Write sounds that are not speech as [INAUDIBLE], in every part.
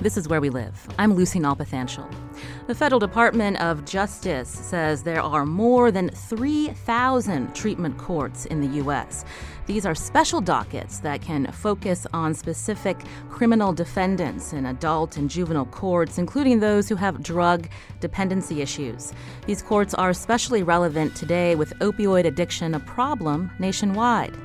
This is Where We Live. I'm Lucy Nalpathanchel. The Federal Department of Justice says there are more than 3,000 treatment courts in the U.S. These are special dockets that can focus on specific criminal defendants in adult and juvenile courts, including those who have drug dependency issues. These courts are especially relevant today with opioid addiction a problem nationwide.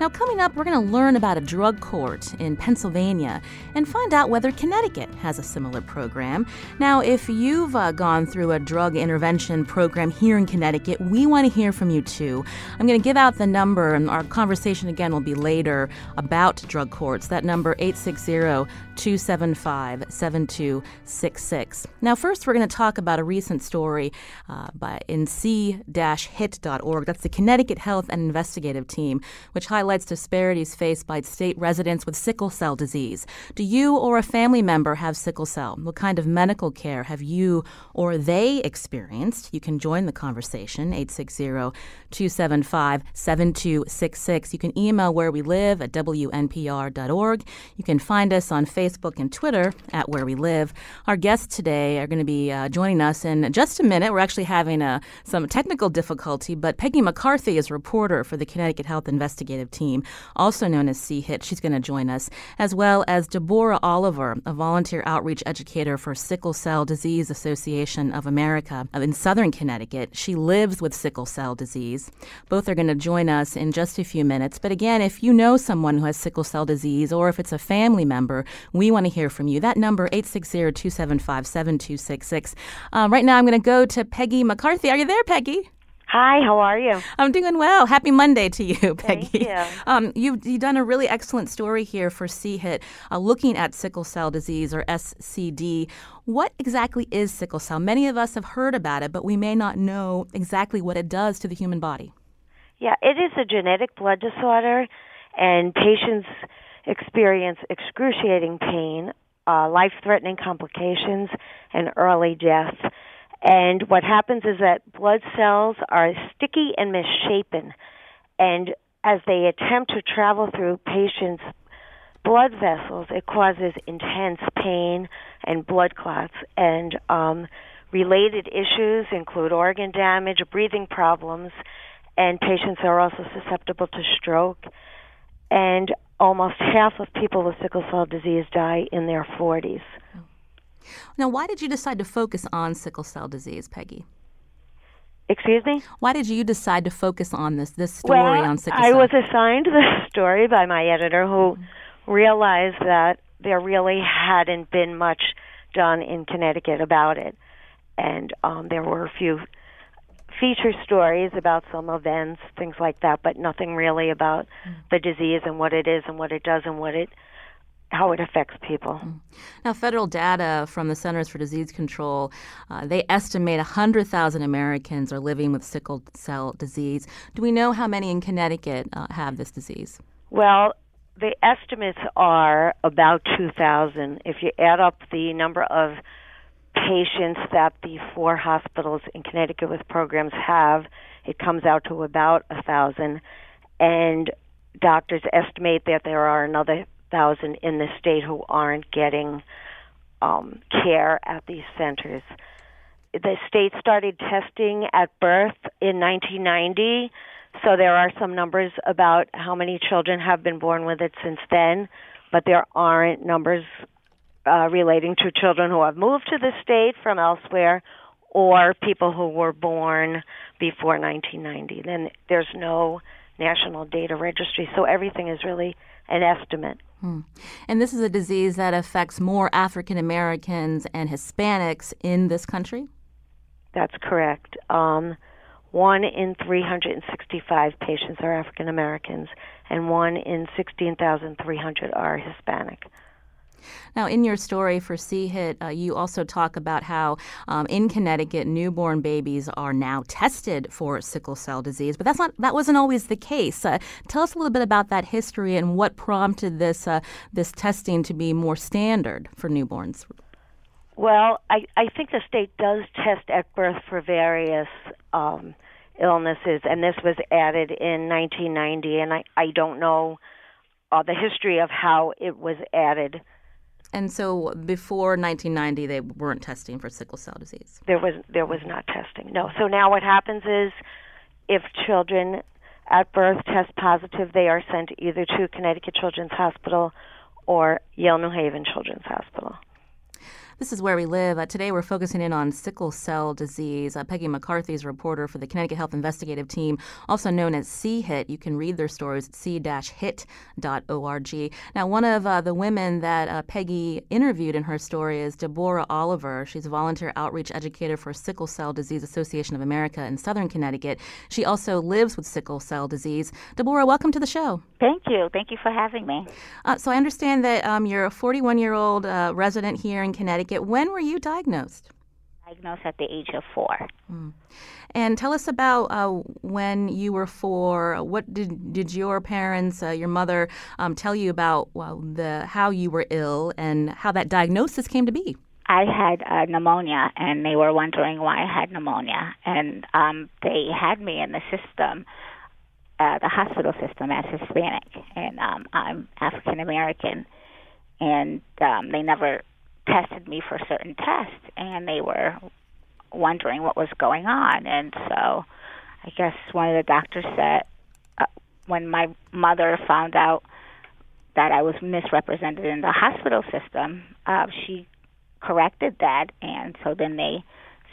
Now, coming up, we're going to learn about a drug court in Pennsylvania and find out whether Connecticut has a similar program. Now, if you've uh, gone through a drug intervention program here in Connecticut, we want to hear from you too. I'm going to give out the number, and our conversation again will be later about drug courts. That number 860-275-7266. Now, first we're going to talk about a recent story uh, by in c-hit.org. That's the Connecticut Health and Investigative Team, which highlights disparities faced by state residents with sickle cell disease. Do you or a family member have sickle cell? What kind of medical care have you or they experienced? You can join the conversation 860 275 7266. You can email where we live at wnpr.org. You can find us on Facebook and Twitter at where we live. Our guests today are going to be uh, joining us in just a minute. We're actually having uh, some technical difficulty, but Peggy McCarthy is a reporter for the Connecticut Health Investigative Team, also known as C-HIT. She's going to join us, as well as Deborah Oliver, a volunteer outreach educator for Sickle Cell Disease Association of America in southern Connecticut. She lives with sickle cell disease. Both are going to join us in just a few minutes. But again, if you know someone who has sickle cell disease or if it's a family member, we want to hear from you. That number, 860-275-7266. Um, right now, I'm going to go to Peggy McCarthy. Are you there, Peggy? Hi, how are you? I'm doing well. Happy Monday to you, [LAUGHS] Peggy. Thank you. Um, you've, you've done a really excellent story here for C-HIT, uh, looking at sickle cell disease or SCD. What exactly is sickle cell? Many of us have heard about it, but we may not know exactly what it does to the human body. Yeah, it is a genetic blood disorder, and patients experience excruciating pain, uh, life threatening complications, and early death. And what happens is that blood cells are sticky and misshapen. And as they attempt to travel through patients' blood vessels, it causes intense pain and blood clots. And um, related issues include organ damage, breathing problems, and patients are also susceptible to stroke. And almost half of people with sickle cell disease die in their 40s. Now, why did you decide to focus on sickle cell disease, Peggy? Excuse me? Why did you decide to focus on this this story well, on sickle cell? I was assigned this story by my editor who mm-hmm. realized that there really hadn't been much done in Connecticut about it. And um, there were a few feature stories about some events, things like that, but nothing really about mm. the disease and what it is and what it does and what it how it affects people. Mm. Now, federal data from the Centers for Disease Control, uh, they estimate 100,000 Americans are living with sickle cell disease. Do we know how many in Connecticut uh, have this disease? Well, the estimates are about 2,000. If you add up the number of patients that the four hospitals in Connecticut with programs have, it comes out to about a thousand. And doctors estimate that there are another thousand in the state who aren't getting um, care at these centers. The state started testing at birth in 1990, so there are some numbers about how many children have been born with it since then, but there aren't numbers uh, relating to children who have moved to the state from elsewhere or people who were born before 1990. Then there's no national data registry, so everything is really an estimate. Hmm. And this is a disease that affects more African Americans and Hispanics in this country? That's correct. Um, one in 365 patients are African Americans, and one in 16,300 are Hispanic. Now, in your story for C-HIT, uh, you also talk about how um, in Connecticut, newborn babies are now tested for sickle cell disease, but that's not that wasn't always the case. Uh, tell us a little bit about that history and what prompted this uh, this testing to be more standard for newborns. Well, I, I think the state does test at birth for various um, illnesses, and this was added in 1990, and I, I don't know uh, the history of how it was added and so before 1990, they weren't testing for sickle cell disease. There was there was not testing. No. So now what happens is, if children at birth test positive, they are sent either to Connecticut Children's Hospital or Yale New Haven Children's Hospital. This is where we live. Uh, today we're focusing in on sickle cell disease. Uh, Peggy McCarthy is a reporter for the Connecticut Health Investigative Team, also known as C-HIT. You can read their stories at c-hit.org. Now, one of uh, the women that uh, Peggy interviewed in her story is Deborah Oliver. She's a volunteer outreach educator for Sickle Cell Disease Association of America in Southern Connecticut. She also lives with sickle cell disease. Deborah, welcome to the show. Thank you. Thank you for having me. Uh, so I understand that um, you're a 41-year-old uh, resident here in Connecticut. When were you diagnosed? Diagnosed at the age of four. Mm. And tell us about uh, when you were four. What did did your parents, uh, your mother, um, tell you about well, the how you were ill and how that diagnosis came to be? I had uh, pneumonia, and they were wondering why I had pneumonia, and um, they had me in the system, uh, the hospital system, as Hispanic, and um, I'm African American, and um, they never tested me for certain tests, and they were wondering what was going on. And so, I guess one of the doctors said uh, when my mother found out that I was misrepresented in the hospital system, uh, she corrected that, and so then they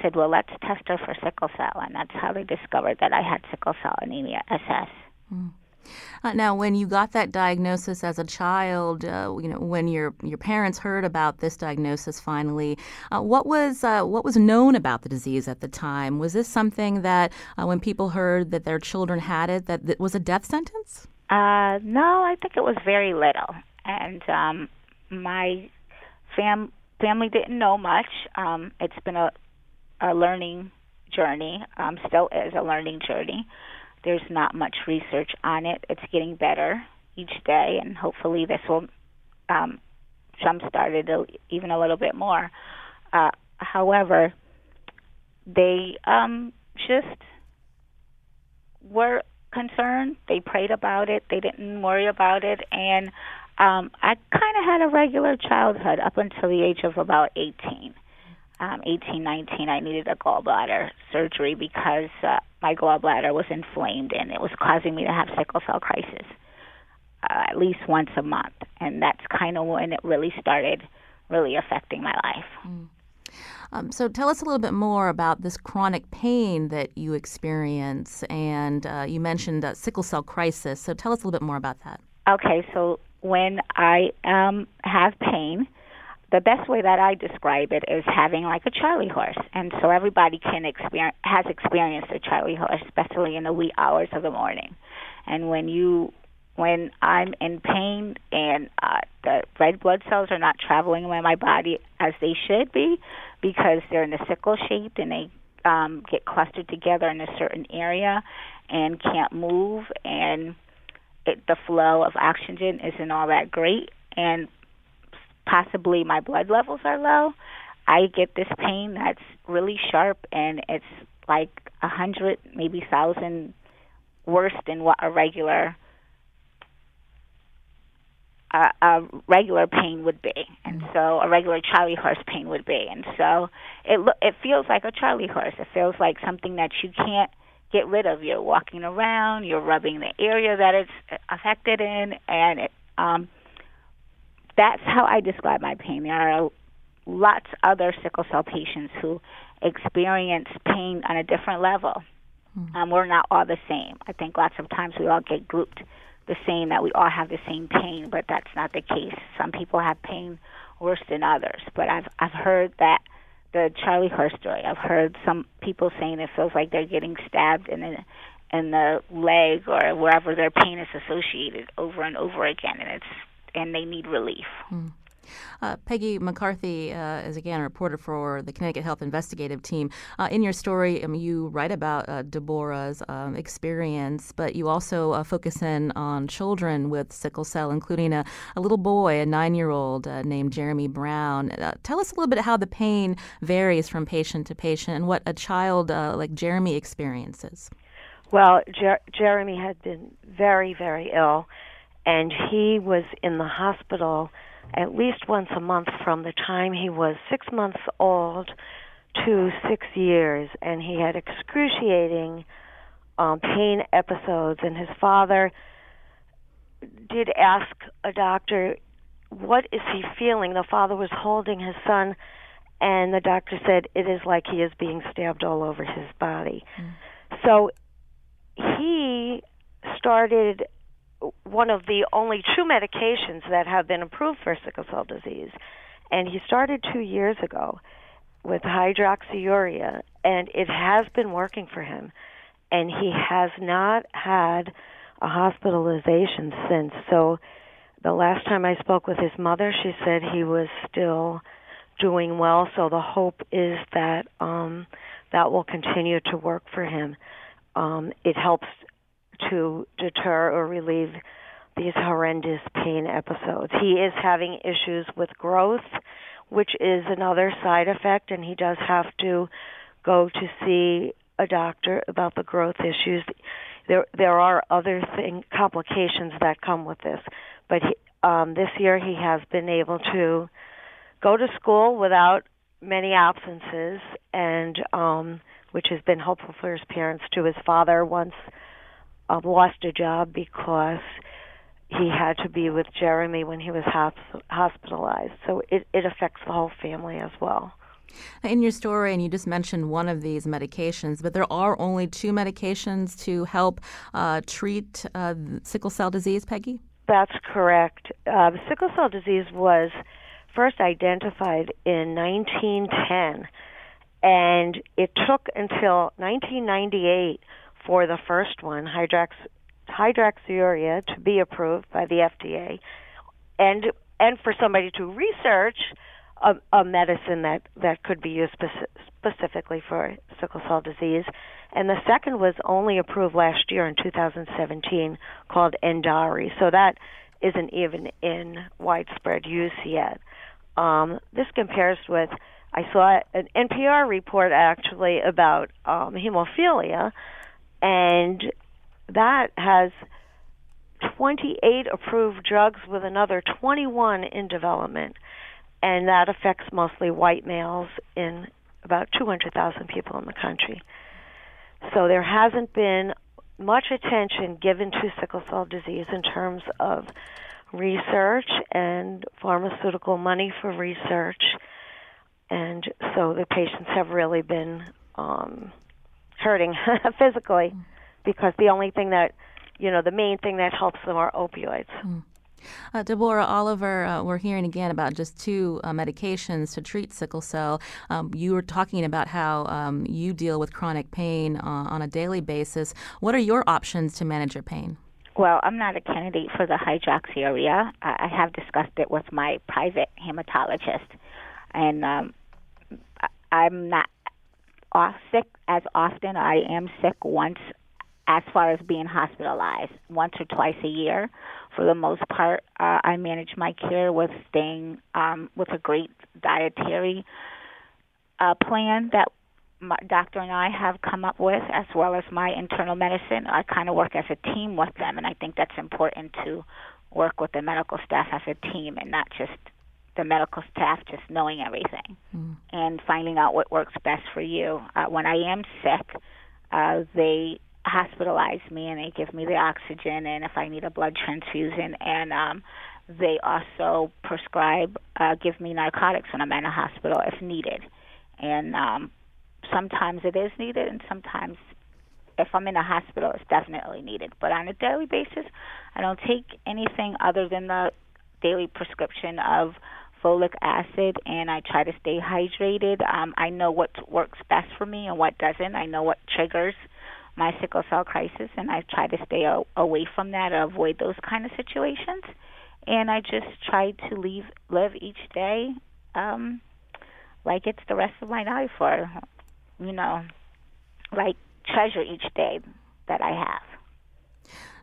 said, "Well, let's test her for sickle cell," and that's how they discovered that I had sickle cell anemia (SS). Mm. Uh, now, when you got that diagnosis as a child, uh, you know, when your your parents heard about this diagnosis finally, uh, what was uh, what was known about the disease at the time? Was this something that, uh, when people heard that their children had it, that, that was a death sentence? Uh, no, I think it was very little, and um, my fam family didn't know much. Um, it's been a a learning journey, um, still is a learning journey. There's not much research on it. It's getting better each day, and hopefully this will um, jumpstart it even a little bit more. Uh, however, they um, just were concerned. They prayed about it. They didn't worry about it, and um, I kind of had a regular childhood up until the age of about 18 um, 18, 19, I needed a gallbladder surgery because uh, my gallbladder was inflamed and it was causing me to have sickle cell crisis uh, at least once a month. And that's kind of when it really started really affecting my life. Mm. Um, so tell us a little bit more about this chronic pain that you experience. And uh, you mentioned uh, sickle cell crisis. So tell us a little bit more about that. Okay, so when I um, have pain, the best way that I describe it is having like a Charlie horse, and so everybody can experience has experienced a Charlie horse, especially in the wee hours of the morning. And when you when I'm in pain and uh, the red blood cells are not traveling in my body as they should be, because they're in a sickle shape and they um, get clustered together in a certain area and can't move, and it, the flow of oxygen isn't all that great. And possibly my blood levels are low, I get this pain that's really sharp and it's like a hundred, maybe thousand worse than what a regular uh, a regular pain would be, and so a regular Charlie horse pain would be, and so it lo- it feels like a Charlie horse. It feels like something that you can't get rid of. You're walking around, you're rubbing the area that it's affected in, and it um, that's how I describe my pain. There are lots other sickle cell patients who experience pain on a different level. Mm. Um, we're not all the same. I think lots of times we all get grouped the same that we all have the same pain, but that's not the case. Some people have pain worse than others. But I've I've heard that the Charlie horse story. I've heard some people saying it feels like they're getting stabbed in the in the leg or wherever their pain is associated over and over again, and it's and they need relief. Mm. Uh, Peggy McCarthy uh, is again a reporter for the Connecticut Health Investigative Team. Uh, in your story, um, you write about uh, Deborah's um, experience, but you also uh, focus in on children with sickle cell, including a, a little boy, a nine year old uh, named Jeremy Brown. tell us a little bit how the pain varies from patient to patient and what a child like Jeremy experiences. Well, Jer- Jeremy had been very, very ill, and he was in the hospital at least once a month from the time he was six months old to six years, and he had excruciating um, pain episodes. And his father did ask a doctor, "What is he feeling?" The father was holding his son, and the doctor said, "It is like he is being stabbed all over his body." Mm. So he started one of the only true medications that have been approved for sickle cell disease. And he started two years ago with hydroxyurea, and it has been working for him. And he has not had a hospitalization since. So the last time I spoke with his mother, she said he was still doing well. So the hope is that um, that will continue to work for him. Um, it helps to deter or relieve these horrendous pain episodes. He is having issues with growth, which is another side effect, and he does have to go to see a doctor about the growth issues. There, there are other thing complications that come with this, but he, um, this year he has been able to go to school without many absences, and um, which has been helpful for his parents. To his father, once uh, lost a job because he had to be with Jeremy when he was hospitalized. So it, it affects the whole family as well. In your story, and you just mentioned one of these medications, but there are only two medications to help uh, treat uh, sickle cell disease, Peggy? That's correct. Uh, sickle cell disease was first identified in 1910, and it took until 1998 for the first one, hydrox, hydroxyurea, to be approved by the FDA, and and for somebody to research a, a medicine that that could be used speci- specifically for sickle cell disease. And the second was only approved last year in 2017, called Endari. So that isn't even in widespread use yet. Um, this compares with I saw an NPR report actually about um, hemophilia, and that has 28 approved drugs with another 21 in development, and that affects mostly white males in about 200,000 people in the country. So there hasn't been much attention given to sickle cell disease in terms of research and pharmaceutical money for research. And so the patients have really been um, hurting [LAUGHS] physically because the only thing that, you know, the main thing that helps them are opioids. Mm. Uh, Deborah Oliver, uh, we're hearing again about just two uh, medications to treat sickle cell. Um, you were talking about how um, you deal with chronic pain uh, on a daily basis. What are your options to manage your pain? Well, I'm not a candidate for the hydroxyurea. I have discussed it with my private hematologist, and um, I'm not off sick as often. I am sick once as far as being hospitalized once or twice a year. For the most part, uh, I manage my care with staying um, with a great dietary uh, plan that my doctor and I have come up with, as well as my internal medicine. I kind of work as a team with them, and I think that's important to work with the medical staff as a team and not just the medical staff just knowing everything mm. and finding out what works best for you. Uh, when I am sick, uh, they hospitalize me and they give me the oxygen and if I need a blood transfusion and um, they also prescribe uh, give me narcotics when I'm in a hospital if needed. And um, sometimes it is needed and sometimes if I'm in a hospital it's definitely needed. But on a daily basis, I don't take anything other than the daily prescription of folic acid and I try to stay hydrated. Um, I know what works best for me and what doesn't. I know what triggers my sickle cell crisis, and I try to stay a- away from that or avoid those kind of situations. and I just try to leave live each day um, like it's the rest of my life, or you know, like treasure each day that I have.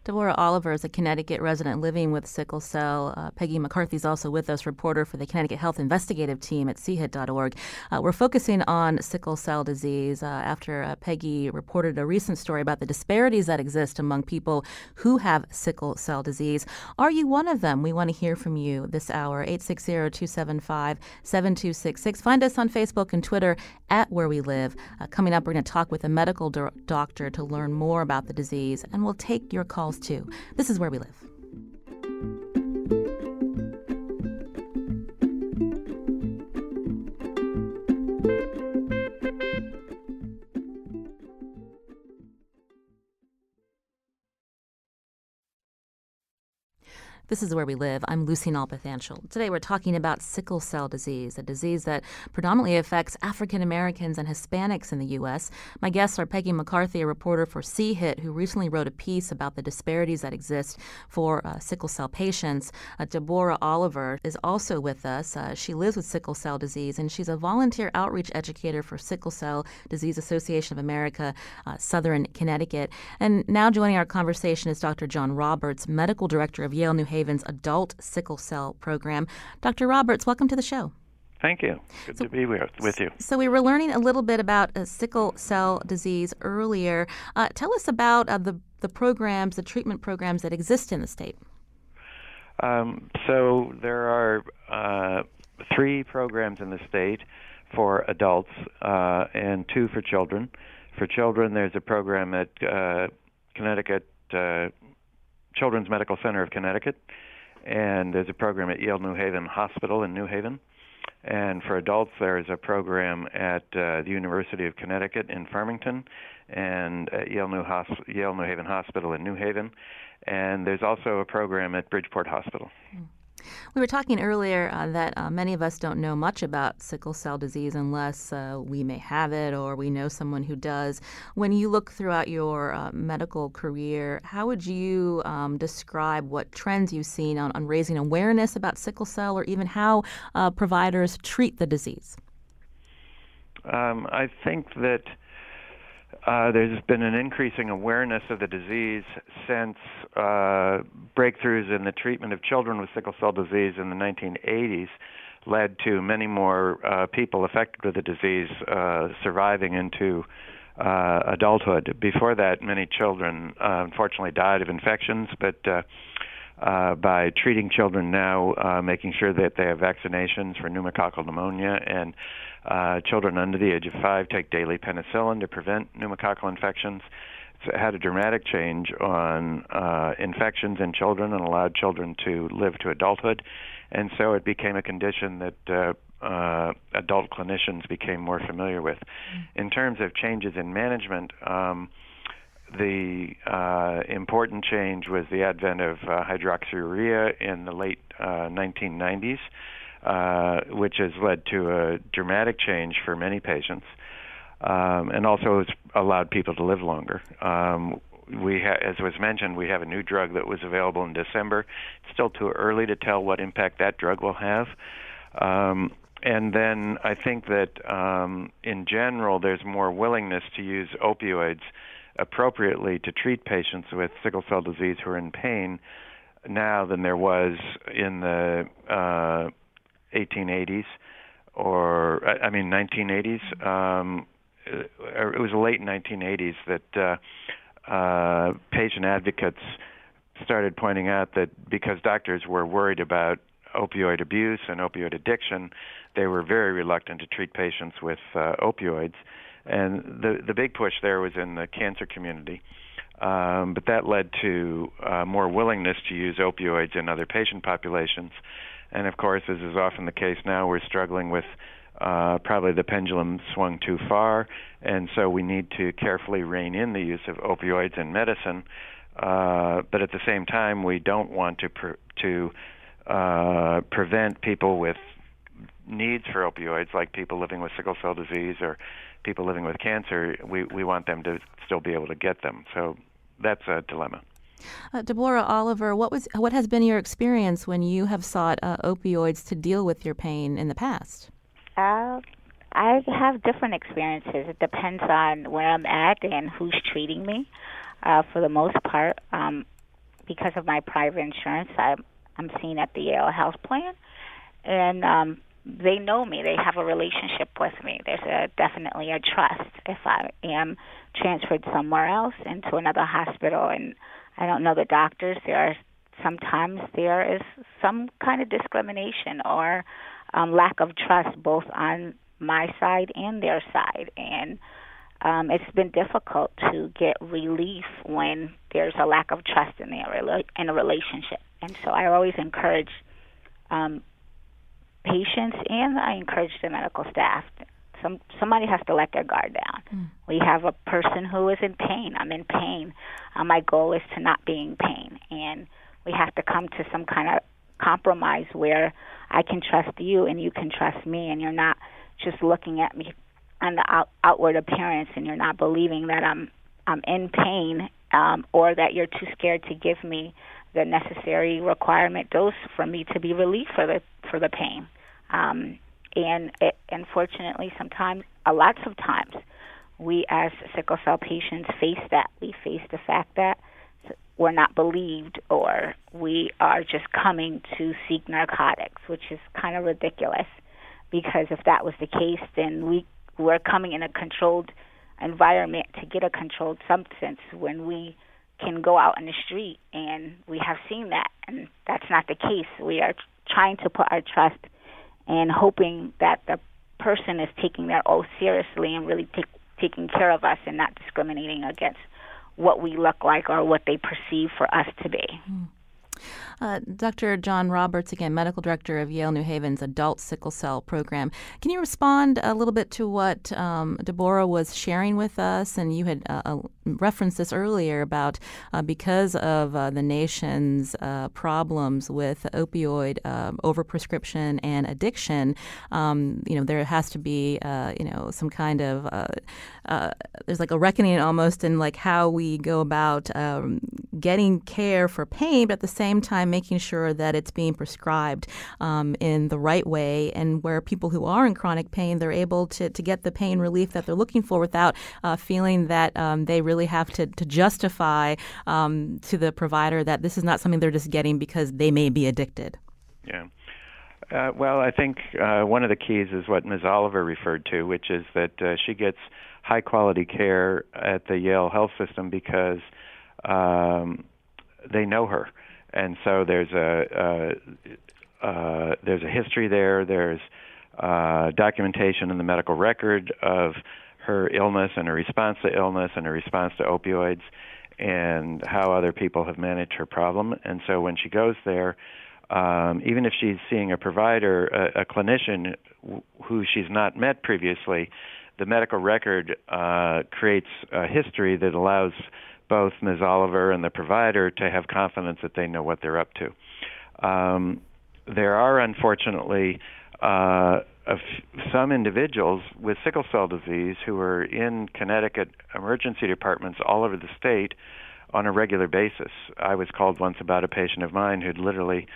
Deborah Oliver is a Connecticut resident living with sickle cell. Uh, Peggy McCarthy is also with us, reporter for the Connecticut Health Investigative Team at chit.org. Uh, we're focusing on sickle cell disease uh, after uh, Peggy reported a recent story about the disparities that exist among people who have sickle cell disease. Are you one of them? We want to hear from you this hour, 860 275 7266. Find us on Facebook and Twitter at Where We Live. Uh, coming up, we're going to talk with a medical do- doctor to learn more about the disease, and we'll take your calls too. This is where we live. This is where we live. I'm Lucy Nalpathanchel. Today we're talking about sickle cell disease, a disease that predominantly affects African Americans and Hispanics in the U.S. My guests are Peggy McCarthy, a reporter for CHIT, who recently wrote a piece about the disparities that exist for uh, sickle cell patients. Uh, Deborah Oliver is also with us. Uh, she lives with sickle cell disease, and she's a volunteer outreach educator for Sickle Cell Disease Association of America, uh, Southern Connecticut. And now joining our conversation is Dr. John Roberts, medical director of Yale New Haven's adult sickle cell program. Dr. Roberts, welcome to the show. Thank you. Good so, to be with you. So, we were learning a little bit about uh, sickle cell disease earlier. Uh, tell us about uh, the, the programs, the treatment programs that exist in the state. Um, so, there are uh, three programs in the state for adults uh, and two for children. For children, there's a program at uh, Connecticut Children's Medical Center of Connecticut, and there's a program at Yale New Haven Hospital in New Haven. And for adults, there is a program at uh, the University of Connecticut in Farmington, and at Yale New, Hosp- Yale New Haven Hospital in New Haven. And there's also a program at Bridgeport Hospital. Mm. We were talking earlier uh, that uh, many of us don't know much about sickle cell disease unless uh, we may have it or we know someone who does. When you look throughout your uh, medical career, how would you um, describe what trends you've seen on, on, raising awareness about sickle cell or even how uh, providers treat the disease? Um, I think that uh, there's been an increasing awareness of the disease since uh, breakthroughs in the treatment of children with sickle cell disease in the 1980s led to many more uh, people affected with the disease uh, surviving into uh, adulthood. Before that, many children uh, unfortunately died of infections, but uh, uh, by treating children now, uh, making sure that they have vaccinations for pneumococcal pneumonia, and uh, children under the age of five take daily penicillin to prevent pneumococcal infections. It's had a dramatic change on uh, infections in children and allowed children to live to adulthood, and so it became a condition that uh, uh, adult clinicians became more familiar with. Mm-hmm. In terms of changes in management, um, the uh, important change was the advent of uh, hydroxyurea in the late uh, 1990s, uh, which has led to a dramatic change for many patients, um, and also has allowed people to live longer. Um, we, ha- as was mentioned, we have a new drug that was available in December. It's still too early to tell what impact that drug will have. Um, and then I think that um, in general, there's more willingness to use opioids appropriately to treat patients with sickle cell disease who are in pain now than there was in the uh, 1880s or I mean 1980s. Um, it was late 1980s that uh, uh, patient advocates started pointing out that because doctors were worried about opioid abuse and opioid addiction, they were very reluctant to treat patients with uh, opioids and the the big push there was in the cancer community. Um, but that led to uh, more willingness to use opioids in other patient populations. And of course, as is often the case now, we're struggling with uh, probably the pendulum swung too far, and so we need to carefully rein in the use of opioids in medicine. Uh, but at the same time, we don't want to pre- to uh, prevent people with needs for opioids, like people living with sickle cell disease or people living with cancer, we, we want them to still be able to get them. So that's a dilemma. Uh, Deborah Oliver, what was what has been your experience when you have sought uh, opioids to deal with your pain in the past? Uh, I have different experiences. It depends on where I'm at and who's treating me. Uh, for the most part, um, because of my private insurance, I'm I'm seen at the Yale Health Plan, and um, they know me. They have a relationship with me. There's a definitely a trust. If I am transferred somewhere else into another hospital and I don't know the doctors, there are sometimes there is some kind of discrimination or um, lack of trust both on my side and their side, and um, it's been difficult to get relief when there's a lack of trust in their in a relationship. And so I always encourage um, patients and I encourage the medical staff. Some somebody has to let their guard down. Mm. We have a person who is in pain. I'm in pain. Uh, my goal is to not be in pain, and we have to come to some kind of compromise where I can trust you and you can trust me, and you're not just looking at me on the out, outward appearance, and you're not believing that I'm I'm in pain um, or that you're too scared to give me the necessary requirement dose for me to be relieved for the for the pain. Um, and it, unfortunately, sometimes, a lots of times, we as sickle cell patients face that. We face the fact that we're not believed or we are just coming to seek narcotics, which is kind of ridiculous. Because if that was the case, then we we're coming in a controlled environment to get a controlled substance when we can go out in the street and we have seen that and that's not the case we are trying to put our trust and hoping that the person is taking their oath seriously and really taking care of us and not discriminating against what we look like or what they perceive for us to be. Mm. Uh, Dr. John Roberts, again, medical director of Yale New Haven's adult sickle cell program. Can you respond a little bit to what um, Deborah was sharing with us? And you had uh, uh referenced this earlier about uh, because of uh, the nation's uh, problems with opioid um, overprescription and addiction, um, you know, there has to be, you know, some kind of there's like a reckoning almost in like how we go about um, getting care for pain, but at the same time making sure that it's being prescribed um, in the right way. And where people who are in chronic pain, they're able to, to get the pain relief that they're looking for without uh, feeling that um, they really have to, to justify um, to the provider that this is not something they're just getting because they may be addicted. Yeah. Uh, well, I think uh, one of the keys is what Ms. Oliver referred to, which is that uh, she gets high quality care at the Yale Health System because um, they know her and so there's a, uh, uh, there's a history there. There's uh, documentation in the medical record of her illness and her response to illness and her response to opioids and how other people have managed her problem. And so when she goes there, um, even if she's seeing a provider, a, a clinician w- who she's not met previously, the medical record uh, creates a history that allows both Ms. Oliver and the provider to have confidence that they know what they're up to. Um, there are unfortunately uh, some individuals with sickle cell disease who are in Connecticut emergency departments all over the state on a regular basis. I was called once about a patient of mine who'd literally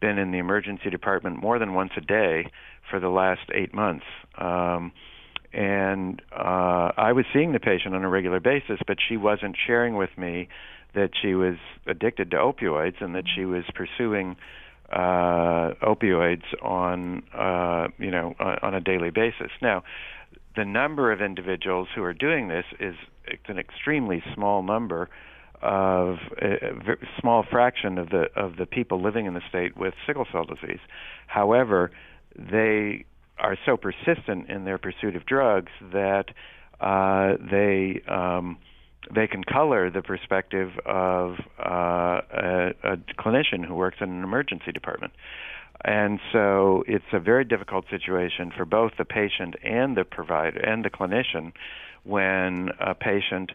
been in the emergency department more than once a day for the last eight months. Um, and uh, I was seeing the patient on a regular basis, but she wasn't sharing with me that she was addicted to opioids and that she was pursuing uh, opioids on uh, you know on a daily basis. Now, the number of individuals who are doing this is it's an extremely small number of a small fraction of the of the people living in the state with sickle cell disease. However, they are so persistent in their pursuit of drugs that uh, they um, they can color the perspective of uh, a, a clinician who works in an emergency department. And so it's a very difficult situation for both the patient and the provider and the clinician when a patient,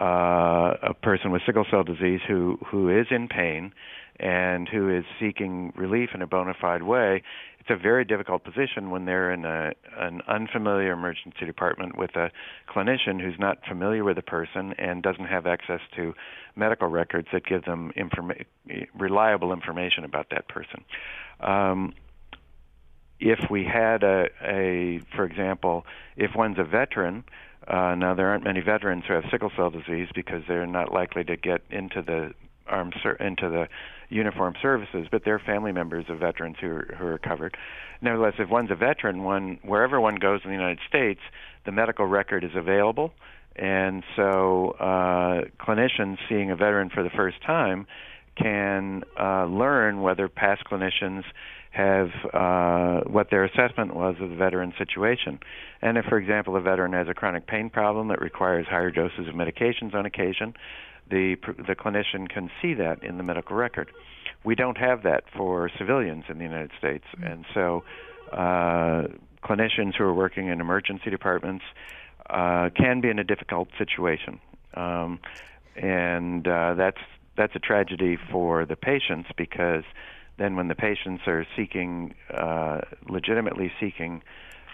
uh, a person with sickle cell disease who, who is in pain, and who is seeking relief in a bona fide way, it's a very difficult position when they're in a, an unfamiliar emergency department with a clinician who's not familiar with the person and doesn't have access to medical records that give them informa- reliable information about that person. Um, if we had a, a, for example, if one's a veteran, uh, now there aren't many veterans who have sickle cell disease because they're not likely to get into the armed ser- into the uniformed services, but they're family members of veterans who are, who are covered. Nevertheless, if one's a veteran, one wherever one goes in the United States, the medical record is available, and so uh, clinicians seeing a veteran for the first time can uh, learn whether past clinicians have uh, what their assessment was of the veteran situation. And if, for example, a veteran has a chronic pain problem that requires higher doses of medications on occasion, the the clinician can see that in the medical record. We don't have that for civilians in the United States, mm-hmm. and so uh, clinicians who are working in emergency departments uh, can be in a difficult situation, um, and uh, that's that's a tragedy for the patients because then when the patients are seeking uh, legitimately seeking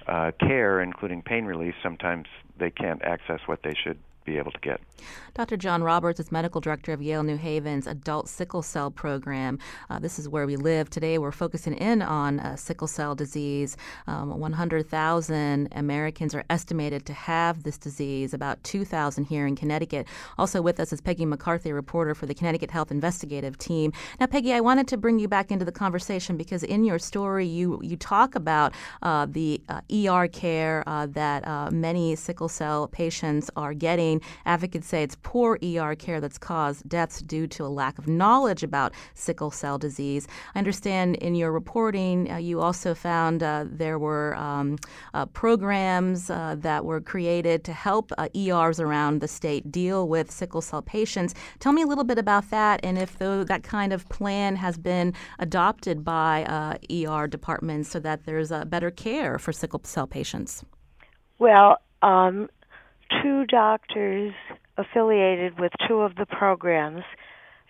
uh, care, including pain relief, sometimes they can't access what they should be able to get. Dr. John Roberts is medical director of Yale New Haven's adult sickle cell program. Uh, this is where we live. Today we're focusing in on uh, sickle cell disease. Um, 100,000 Americans are estimated to have this disease, about 2,000 here in Connecticut. Also with us is Peggy McCarthy, reporter for the Connecticut Health Investigative Team. Now, Peggy, I wanted to bring you back into the conversation because in your story you, you talk about uh, the ER care uh, that uh, many sickle cell patients are getting Advocates say it's poor ER care that's caused deaths due to a lack of knowledge about sickle cell disease. I understand in your reporting uh, you also found uh, there were um, uh, programs uh, that were created to help uh, ERs around the state deal with sickle cell patients. Tell me a little bit about that and if the, that kind of plan has been adopted by ER departments so that there's better care for sickle cell patients. Well, um, two doctors affiliated with two of the programs,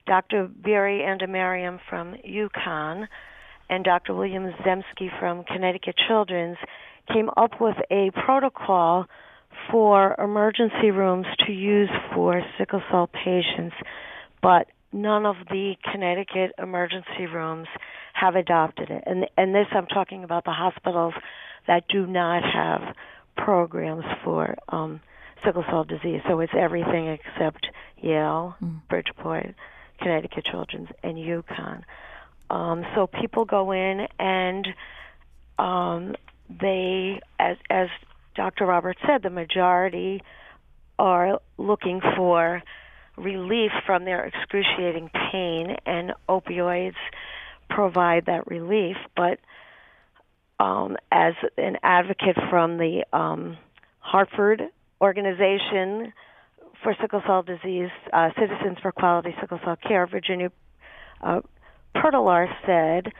Dr. Biree Andemariam from UConn and Dr. William Zempsky from Connecticut Children's, came up with a protocol for emergency rooms to use for sickle cell patients, but none of the Connecticut emergency rooms have adopted it. And and this I'm talking about the hospitals that do not have programs for um, sickle cell disease. So it's everything except Yale, mm. Bridgeport, Connecticut Children's, and UConn. Um, so people go in and um, they, as, as Dr. Roberts said, the majority are looking for relief from their excruciating pain, and opioids provide that relief. But um, as an advocate from the um, Hartford organization for sickle cell disease, uh, Citizens for Quality Sickle Cell Care, Virginia uh, said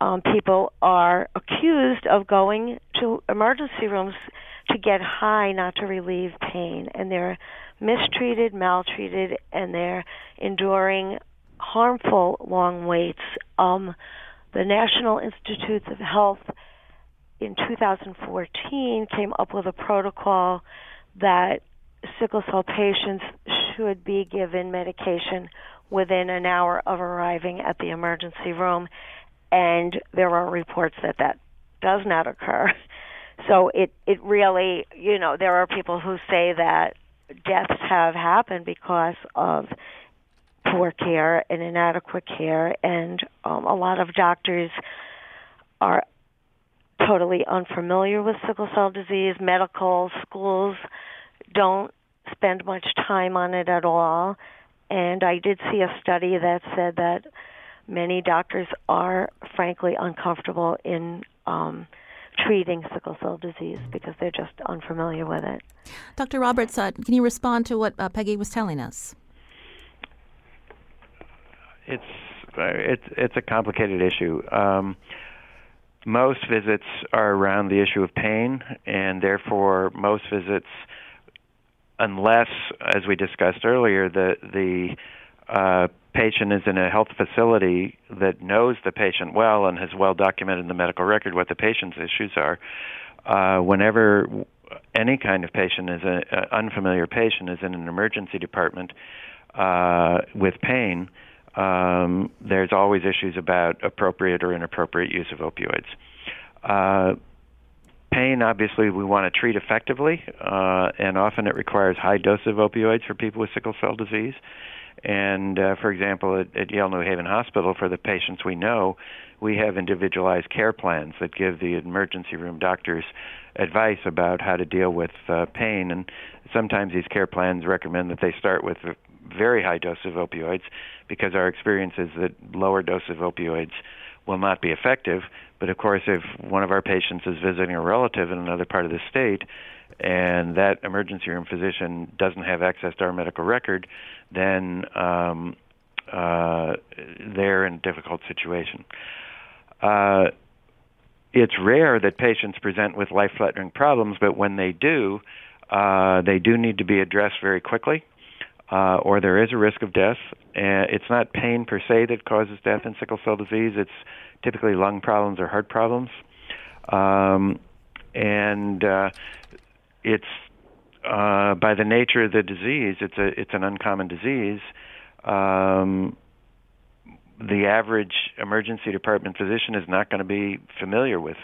um, people are accused of going to emergency rooms to get high, not to relieve pain, and they're mistreated, maltreated, and they're enduring harmful long waits. Um, the National Institutes of Health in 2014 came up with a protocol that sickle cell patients should be given medication within an hour of arriving at the emergency room, and there are reports that that does not occur. [LAUGHS] So it it really, you know, there are people who say that deaths have happened because of poor care and inadequate care, and um, a lot of doctors are totally unfamiliar with sickle cell disease. Medical schools don't spend much time on it at all. And I did see a study that said that many doctors are frankly uncomfortable in um, treating sickle cell disease because they're just unfamiliar with it. Dr. Roberts, uh, can you respond to what uh, Peggy was telling us? It's uh, it's it's a complicated issue. Um, most visits are around the issue of pain, and therefore most visits unless, as we discussed earlier, the the uh, patient is in a health facility that knows the patient well and has well documented in the medical record what the patient's issues are, uh, whenever any kind of patient is an unfamiliar patient is in an emergency department uh, with pain, um, there's always issues about appropriate or inappropriate use of opioids. Uh, pain, obviously, we want to treat effectively, uh, and often it requires high doses of opioids for people with sickle cell disease. And uh, for example, at, at Yale New Haven Hospital, for the patients we know, we have individualized care plans that give the emergency room doctors advice about how to deal with uh, pain. And sometimes these care plans recommend that they start with very high dose of opioids because our experience is that lower doses of opioids will not be effective. But of course, if one of our patients is visiting a relative in another part of the state, and that emergency room physician doesn't have access to our medical record, then um, uh, they're in a difficult situation. Uh, it's rare that patients present with life-threatening problems, but when they do, uh, they do need to be addressed very quickly, uh, or there is a risk of death. Uh, it's not pain per se that causes death in sickle cell disease. It's typically lung problems or heart problems, um, and uh, it's uh, by the nature of the disease. It's a it's an uncommon disease. Um, the average emergency department physician is not going to be familiar with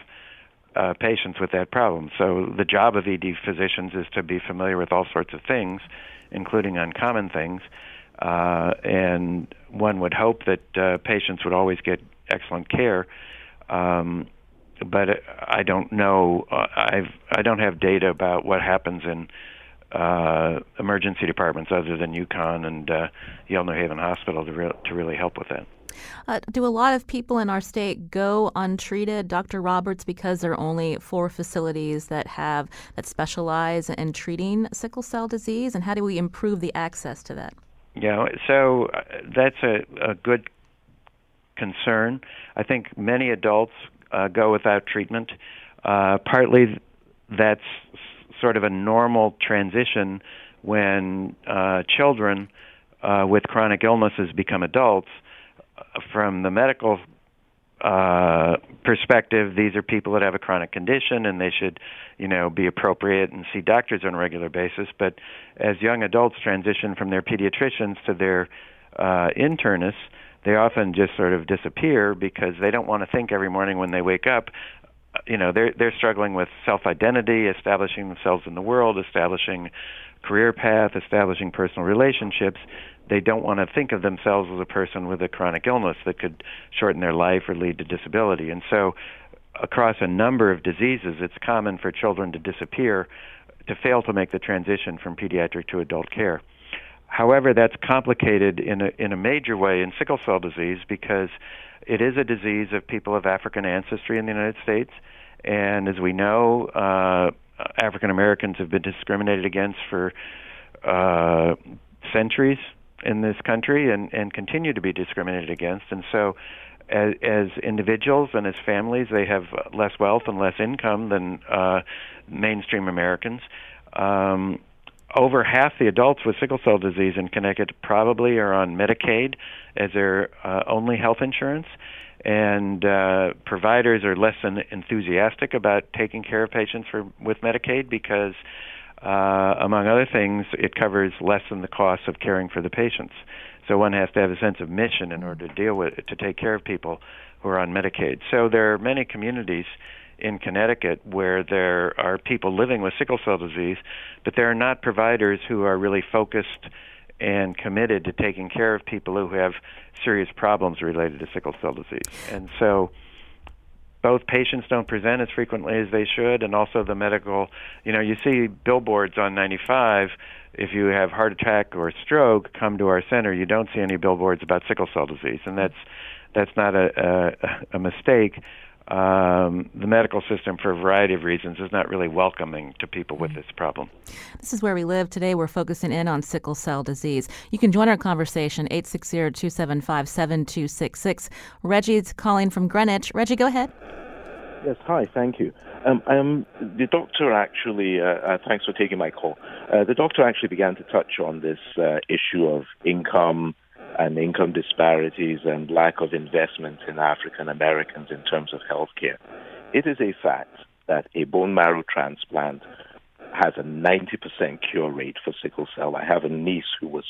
uh, patients with that problem. So the job of ED physicians is to be familiar with all sorts of things, including uncommon things. Uh, and one would hope that uh, patients would always get excellent care. Um, but I don't know. Uh, I've I don't have data about what happens in uh, emergency departments other than UConn and uh, Yale New Haven Hospital to re- to really help with that. Uh, do a lot of people in our state go untreated, Dr. Roberts, because there are only four facilities that have that specialize in treating sickle cell disease? And how do we improve the access to that? Yeah, so uh, that's a, a good concern. I think many adults uh, go without treatment. Uh, partly that's sort of a normal transition when uh, children uh, with chronic illnesses become adults from the medical uh, perspective, these are people that have a chronic condition and they should, you know, be appropriate and see doctors on a regular basis. But as young adults transition from their pediatricians to their uh, internists, they often just sort of disappear because they don't want to think every morning when they wake up. You know, they're they're struggling with self-identity, establishing themselves in the world, establishing career path, establishing personal relationships, they don't want to think of themselves as a person with a chronic illness that could shorten their life or lead to disability. And so, across a number of diseases, it's common for children to disappear, to fail to make the transition from pediatric to adult care. However, that's complicated in a, in a major way in sickle cell disease because it is a disease of people of African ancestry in the United States. And as we know, uh, African Americans have been discriminated against for uh, centuries in this country and, and continue to be discriminated against. And so, as, as individuals and as families, they have less wealth and less income than uh, mainstream Americans. Um, over half the adults with sickle cell disease in Connecticut probably are on Medicaid as their uh, only health insurance, and uh, providers are less than enthusiastic about taking care of patients for, with Medicaid because uh, among other things, it covers less than the cost of caring for the patients. So one has to have a sense of mission in order to deal with to take care of people who are on Medicaid. So there are many communities in Connecticut where there are people living with sickle cell disease, but there are not providers who are really focused and committed to taking care of people who have serious problems related to sickle cell disease. And so both patients don't present as frequently as they should, and also the medical. You know, you see billboards on 95. If you have heart attack or stroke, come to our center. You don't see any billboards about sickle cell disease, and that's that's not a, a, a mistake um, the medical system, for a variety of reasons, is not really welcoming to people with this problem. This is where we live. Today, we're focusing in on sickle cell disease. You can join our conversation, 860 275 7266. Reggie's calling from Greenwich. Reggie, go ahead. Yes, hi, thank you. Um, um, the doctor actually, uh, uh, thanks for taking my call. Uh, the doctor actually began to touch on this uh, issue of income and income disparities and lack of investment in African Americans in terms of health care. It is a fact that a bone marrow transplant has a 90% cure rate for sickle cell. I have a niece who was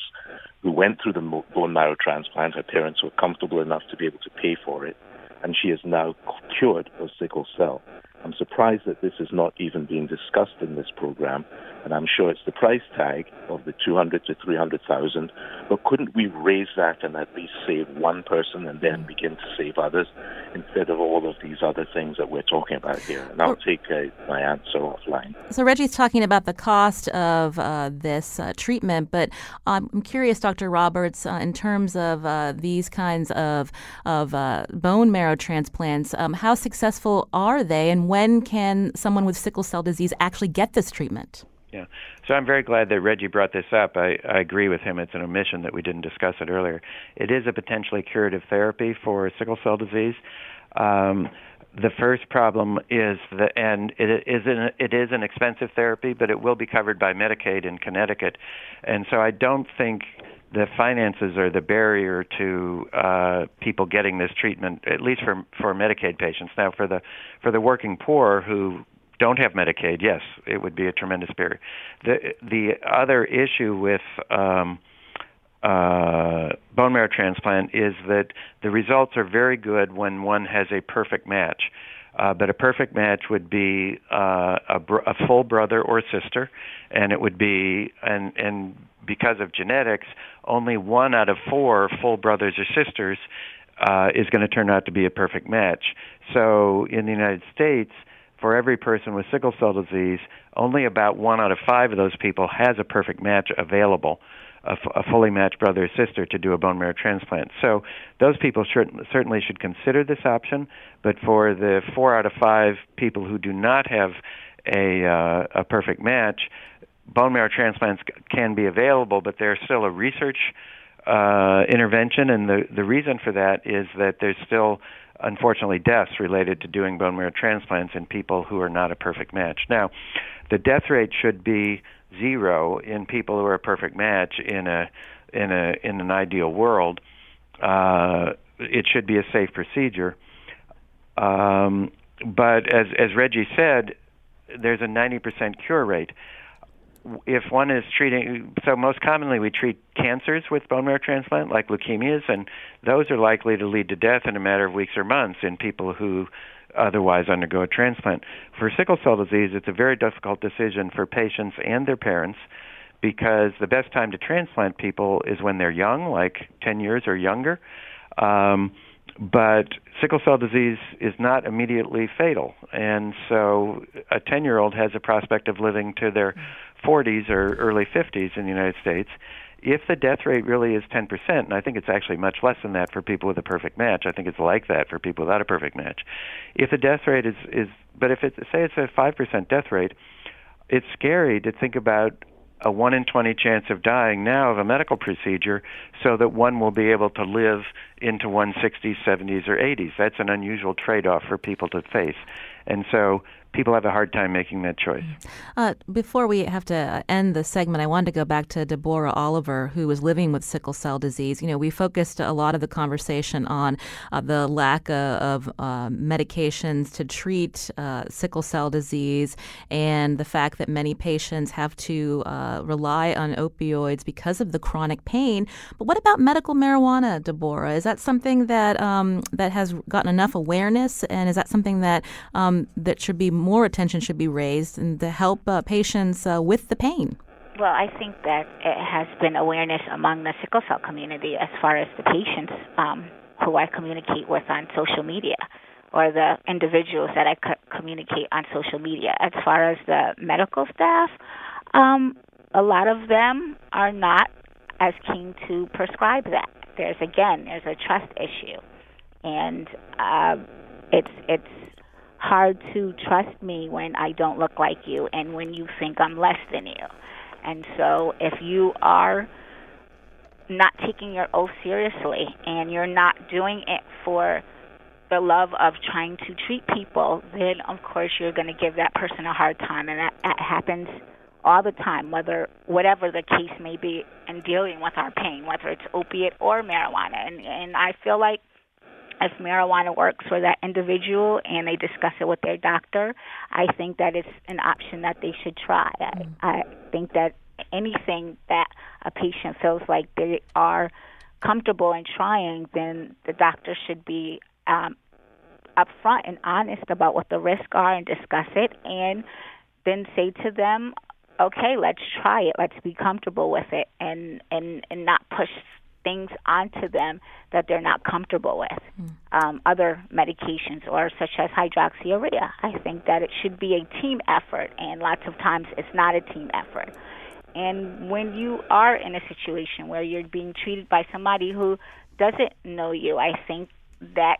who went through the bone marrow transplant. Her parents were comfortable enough to be able to pay for it, and she is now cured of sickle cell. I'm surprised that this is not even being discussed in this program, and I'm sure it's the price tag of the 200 to 300,000. But couldn't we raise that and at least save one person and then begin to save others instead of all of these other things that we're talking about here? And I'll take uh, my answer offline. So Reggie's talking about the cost of uh, this uh, treatment, but um, I'm curious, Dr. Roberts, uh, in terms of uh, these kinds of of uh, bone marrow transplants, um, how successful are they, and when can someone with sickle cell disease actually get this treatment? Yeah. So I'm very glad that Reggie brought this up. I, I agree with him. It's an omission that we didn't discuss it earlier. It is a potentially curative therapy for sickle cell disease. Um, the first problem is that, and it is an, it is an expensive therapy, but it will be covered by Medicaid in Connecticut, and so I don't think the finances are the barrier to uh, people getting this treatment, at least for for Medicaid patients. Now, for the for the working poor who don't have Medicaid, yes, it would be a tremendous barrier. The the other issue with um, uh, bone marrow transplant is that the results are very good when one has a perfect match. Uh, but a perfect match would be uh, a, br- a full brother or sister, and it would be and and because of genetics, only one out of four full brothers or sisters uh, is going to turn out to be a perfect match. So in the United States, for every person with sickle cell disease, only about one out of five of those people has a perfect match available, a, f- a fully matched brother or sister to do a bone marrow transplant. So those people should, certainly should consider this option. But for the four out of five people who do not have a, uh, a perfect match, bone marrow transplants can be available, but they're still a research uh, intervention, and the the reason for that is that there's still unfortunately deaths related to doing bone marrow transplants in people who are not a perfect match. Now, the death rate should be zero in people who are a perfect match in a in a in an ideal world. Uh, it should be a safe procedure. Um, but as as Reggie said, there's a 90% cure rate if one is treating, so most commonly we treat cancers with bone marrow transplant, like leukemias, and those are likely to lead to death in a matter of weeks or months in people who otherwise undergo a transplant. For sickle cell disease, it's a very difficult decision for patients and their parents because the best time to transplant people is when they're young, like 10 years or younger. Um, but sickle cell disease is not immediately fatal, and so a 10 year old has a prospect of living to their 40s or early 50s in the United States. If the death rate really is 10%, and I think it's actually much less than that for people with a perfect match, I think it's like that for people without a perfect match. If the death rate is, is but if it's, say it's a 5% death rate, it's scary to think about a 1 in 20 chance of dying now of a medical procedure so that one will be able to live into 160s, 70s, or 80s. That's an unusual trade off for people to face. And so people have a hard time making that choice. Uh, before we have to end the segment, I wanted to go back to Deborah Oliver, who was living with sickle cell disease. You know, we focused a lot of the conversation on uh, the lack of, uh, medications to treat uh, sickle cell disease and the fact that many patients have to uh, rely on opioids because of the chronic pain. But what about medical marijuana, Deborah? Is that something that um, that has gotten enough awareness, and is that something that um, that should be attention should be raised and to help uh, patients uh, with the pain? Well, I think that it has been awareness among the sickle cell community as far as the patients um, who I communicate with on social media or the individuals that I co- communicate on social media. As far as the medical staff, um, a lot of them are not as keen to prescribe that. There's again, there's a trust issue, and uh, it's it's hard to trust me when I don't look like you and when you think I'm less than you. And so if you are not taking your oath seriously and you're not doing it for the love of trying to treat people, then of course you're going to give that person a hard time. And that, that happens all the time, whether whatever the case may be, in dealing with our pain, whether it's opiate or marijuana. And and I feel like if marijuana works for that individual and they discuss it with their doctor, I think that it's an option that they should try. Mm. I, I think that anything that a patient feels like they are comfortable in trying, then the doctor should be um, upfront and honest about what the risks are and discuss it, and then say to them, "Okay, let's try it. Let's be comfortable with it, and and and not push things onto them that they're not comfortable with. Mm. Um, other medications, or such as hydroxyurea, I think that it should be a team effort, and lots of times it's not a team effort. And when you are in a situation where you're being treated by somebody who doesn't know you, I think that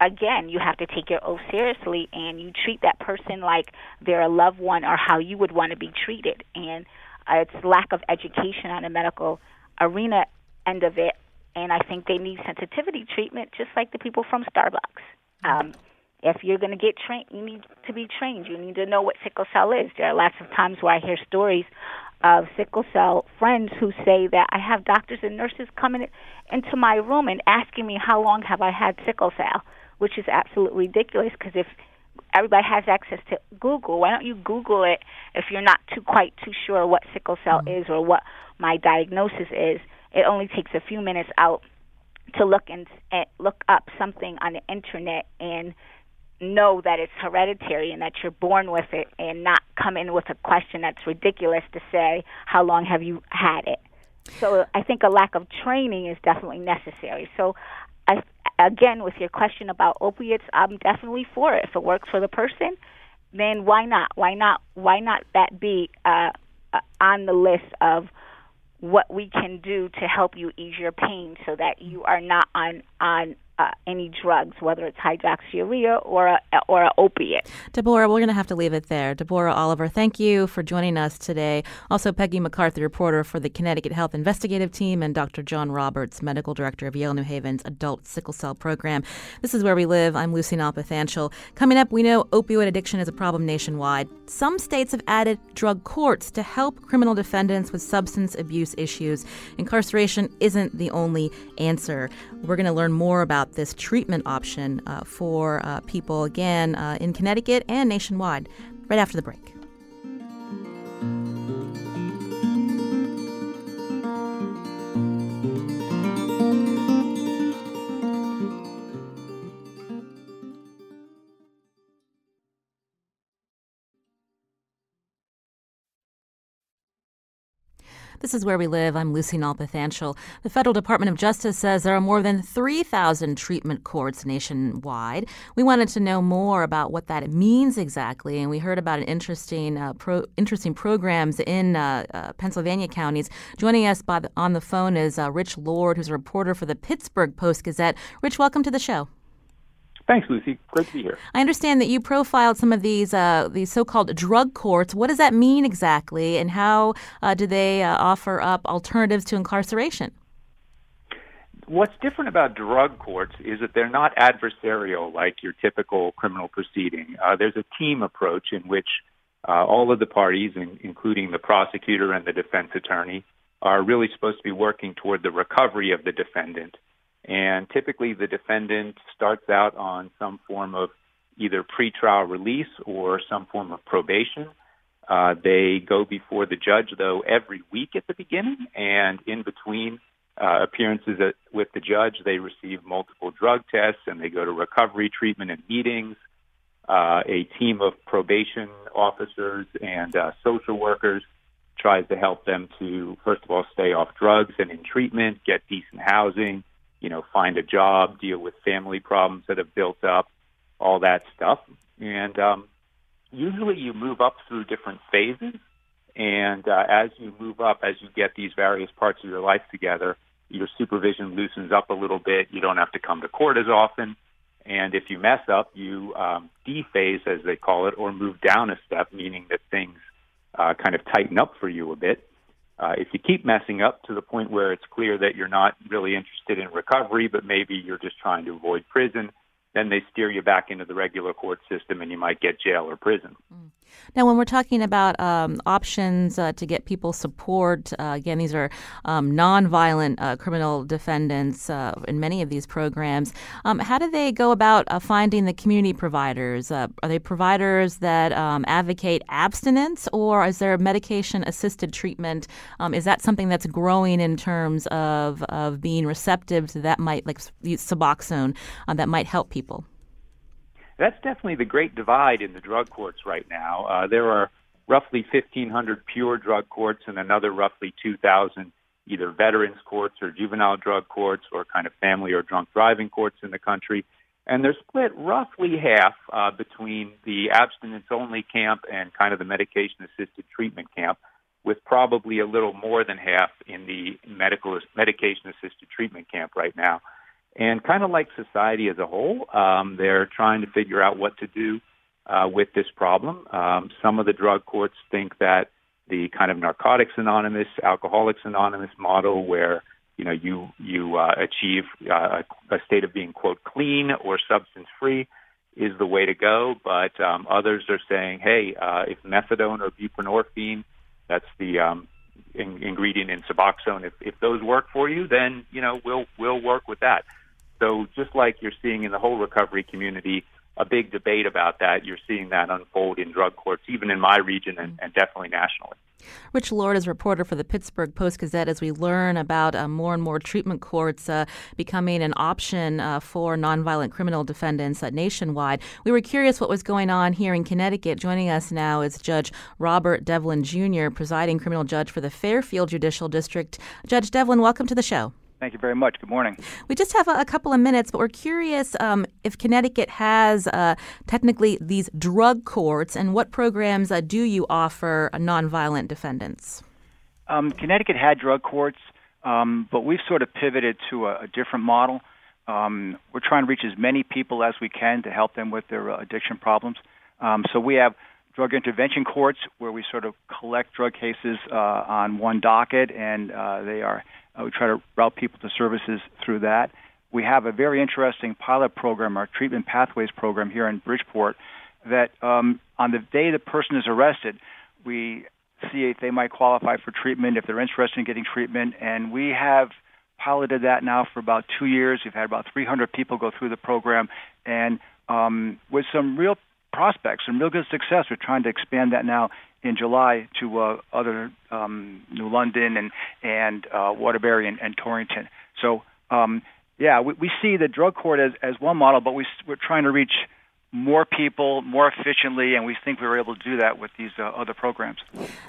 again, you have to take your oath seriously and you treat that person like they're a loved one or how you would want to be treated. And uh, it's lack of education on the medical arena end of it. And I think they need sensitivity treatment just like the people from Starbucks. Um, if you're going to get trained, you need to be trained. You need to know what sickle cell is. There are lots of times where I hear stories of sickle cell friends who say that I have doctors and nurses coming into my room and asking me how long have I had sickle cell, which is absolutely ridiculous because if everybody has access to Google, why don't you Google it if you're not too quite too sure what sickle cell mm-hmm. is or what my diagnosis is? It only takes a few minutes out to look and, and look up something on the internet and know that it's hereditary and that you're born with it and not come in with a question that's ridiculous to say how long have you had it? So i think a lack of training is definitely necessary. So I, again with your question about opiates i'm definitely for it. If it works for the person then why not? Why not why not that be uh, uh on the list of what we can do to help you ease your pain so that you are not on on uh, any drugs, whether it's hydroxyurea or a, or an opiate. Deborah, we're going to have to leave it there. Deborah Oliver, thank you for joining us today. Also, Peggy McCarthy, reporter for the Connecticut Health Investigative Team, and Dr. John Roberts, medical director of Yale New Haven's Adult Sickle Cell Program. This is where we live. I'm Lucy Nalpathanchil. Coming up, we know opioid addiction is a problem nationwide. Some states have added drug courts to help criminal defendants with substance abuse issues. Incarceration isn't the only answer. We're going to learn more about this treatment option uh, for uh, people, again, uh, in Connecticut and nationwide, right after the break. This is Where We Live. I'm Lucy Nalpathanchil. The Federal Department of Justice says there are more than 3,000 treatment courts nationwide. We wanted to know more about what that means exactly, and we heard about an interesting, uh, pro- interesting programs in uh, uh, Pennsylvania counties. Joining us the, on the phone is uh, Rich Lord, who's a reporter for the Pittsburgh Post Gazette. Rich, welcome to the show. Thanks, Lucy. Great to be here. I understand that you profiled some of these uh, these so-called drug courts. What does that mean exactly, and how uh, do they uh, offer up alternatives to incarceration? What's different about drug courts is that they're not adversarial like your typical criminal proceeding. Uh, there's a team approach in which uh, all of the parties, including the prosecutor and the defense attorney, are really supposed to be working toward the recovery of the defendant and typically, the defendant starts out on some form of either pretrial release or some form of probation. Uh, they go before the judge, though, every week at the beginning, and in between uh, appearances at, with the judge, they receive multiple drug tests and they go to recovery treatment and meetings. Uh, a team of probation officers and uh, social workers tries to help them to, first of all, stay off drugs and in treatment, get decent housing, you know, find a job, deal with family problems that have built up, all that stuff. And um, usually you move up through different phases. And uh, as you move up, as you get these various parts of your life together, your supervision loosens up a little bit. You don't have to come to court as often. And if you mess up, you um, dephase, as they call it, or move down a step, meaning that things uh, kind of tighten up for you a bit. Uh, if you keep messing up to the point where it's clear that you're not really interested in recovery, but maybe you're just trying to avoid prison, then they steer you back into the regular court system and you might get jail or prison. Mm. Now, when we're talking about um, options uh, to get people support, uh, again, these are um, nonviolent uh, criminal defendants uh, in many of these programs. Um, how do they go about uh, finding the community providers? Uh, are they providers that um, advocate abstinence, or is there medication assisted treatment? Um, is that something that's growing in terms of, of being receptive to that might, like Suboxone, that might help people? That's definitely the great divide in the drug courts right now. Uh, there are roughly 1,500 pure drug courts and another roughly 2,000 either veterans courts or juvenile drug courts or kind of family or drunk driving courts in the country. And they're split roughly half uh, between the abstinence only camp and kind of the medication assisted treatment camp, with probably a little more than half in the medical medication assisted treatment camp right now. And kind of like society as a whole, um, they're trying to figure out what to do uh, with this problem. Um, some of the drug courts think that the kind of Narcotics Anonymous, Alcoholics Anonymous model, where you know you you uh, achieve uh, a state of being quote clean or substance free, is the way to go. But um, others are saying, hey, uh, if methadone or buprenorphine, that's the um, in, ingredient in Suboxone, if, if those work for you, then you know we'll we'll work with that. So just like you're seeing in the whole recovery community, a big debate about that. You're seeing that unfold in drug courts, even in my region and, and definitely nationally. Rich Lord is reporter for the Pittsburgh Post Gazette as we learn about uh, more and more treatment courts uh, becoming an option uh, for nonviolent criminal defendants uh, nationwide. We were curious what was going on here in Connecticut. Joining us now is Judge Robert Devlin Jr., presiding criminal judge for the Fairfield Judicial District. Judge Devlin, welcome to the show. Thank you very much. Good morning. We just have a, a couple of minutes, but we're curious um, if Connecticut has uh, technically these drug courts and what programs uh, do you offer nonviolent defendants? Um, Connecticut had drug courts, um, but we've sort of pivoted to a, a different model. Um, we're trying to reach as many people as we can to help them with their uh, addiction problems. Um, so we have drug intervention courts where we sort of collect drug cases uh, on one docket, and uh, they are uh, we try to route people to services through that. We have a very interesting pilot program, our treatment pathways program here in Bridgeport, that um, on the day the person is arrested, we see if they might qualify for treatment, if they're interested in getting treatment, and we have piloted that now for about two years. We've had about 300 people go through the program, and um, with some real prospects, some real good success. We're trying to expand that now in July to uh, other um, New London and and uh, Waterbury and, and Torrington. So um, yeah, we, we see the drug court as, as one model, but we, we're trying to reach more people more efficiently, and we think we were able to do that with these uh, other programs.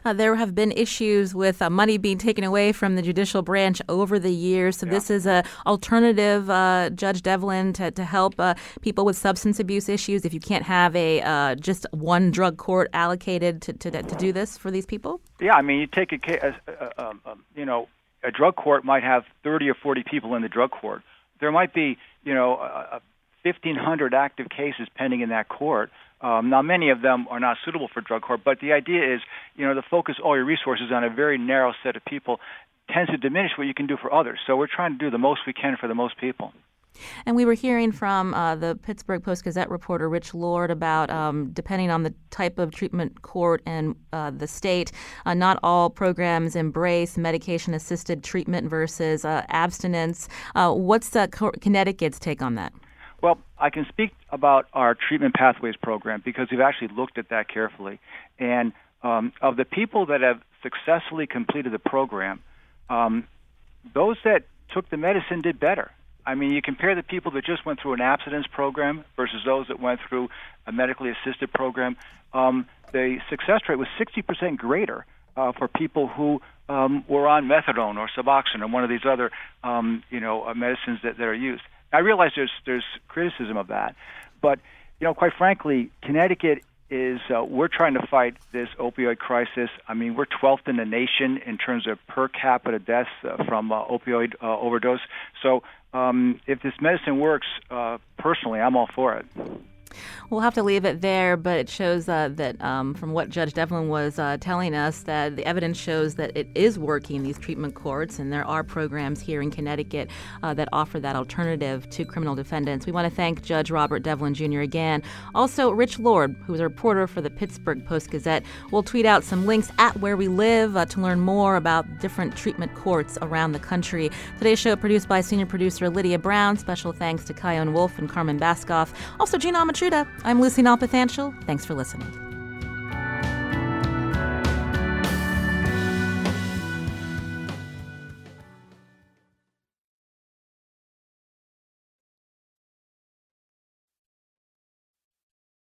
Uh, there have been issues with uh, money being taken away from the judicial branch over the years. So, yeah. this is an alternative, uh, Judge Devlin, to, to help uh, people with substance abuse issues if you can't have a uh, just one drug court allocated to, to, to, do this for these people? Yeah, I mean, you take a, a, a, a you know, a drug court might have 30 or 40 people in the drug court. There might be, you know, a, 1,500 active cases pending in that court. Um, now, many of them are not suitable for drug court, but the idea is, you know, to focus all your resources on a very narrow set of people tends to diminish what you can do for others. So we're trying to do the most we can for the most people. And we were hearing from uh, the Pittsburgh Post Gazette reporter Rich Lord about, um, depending on the type of treatment court and uh, the state, uh, not all programs embrace medication assisted treatment versus uh, abstinence. Uh, what's Connecticut's take on that? Well, I can speak about our treatment pathways program because we've actually looked at that carefully. And um, of the people that have successfully completed the program, um, those that took the medicine did better. I mean, you compare the people that just went through an abstinence program versus those that went through a medically assisted program. Um, the success rate was 60% greater uh, for people who um, were on methadone or Suboxone or one of these other, um, you know, uh, medicines that, that are used. I realize there's there's criticism of that, but you know, quite frankly, Connecticut is uh, we're trying to fight this opioid crisis. I mean, we're 12th in the nation in terms of per capita deaths uh, from uh, opioid uh, overdose. So, um, if this medicine works, uh, personally, I'm all for it. We'll have to leave it there, but it shows uh, that um, from what Judge Devlin was uh, telling us, that the evidence shows that it is working, these treatment courts, and there are programs here in Connecticut uh, that offer that alternative to criminal defendants. We want to thank Judge Robert Devlin Jr. again. Also, Rich Lord, who is a reporter for the Pittsburgh Post Gazette, will tweet out some links at where we live uh, to learn more about different treatment courts around the country. Today's show produced by senior producer Lydia Brown. Special thanks to Chion Wolf and Carmen Baskauf. Also, Gina I'm Lucy Nalpathanchil. Thanks for listening.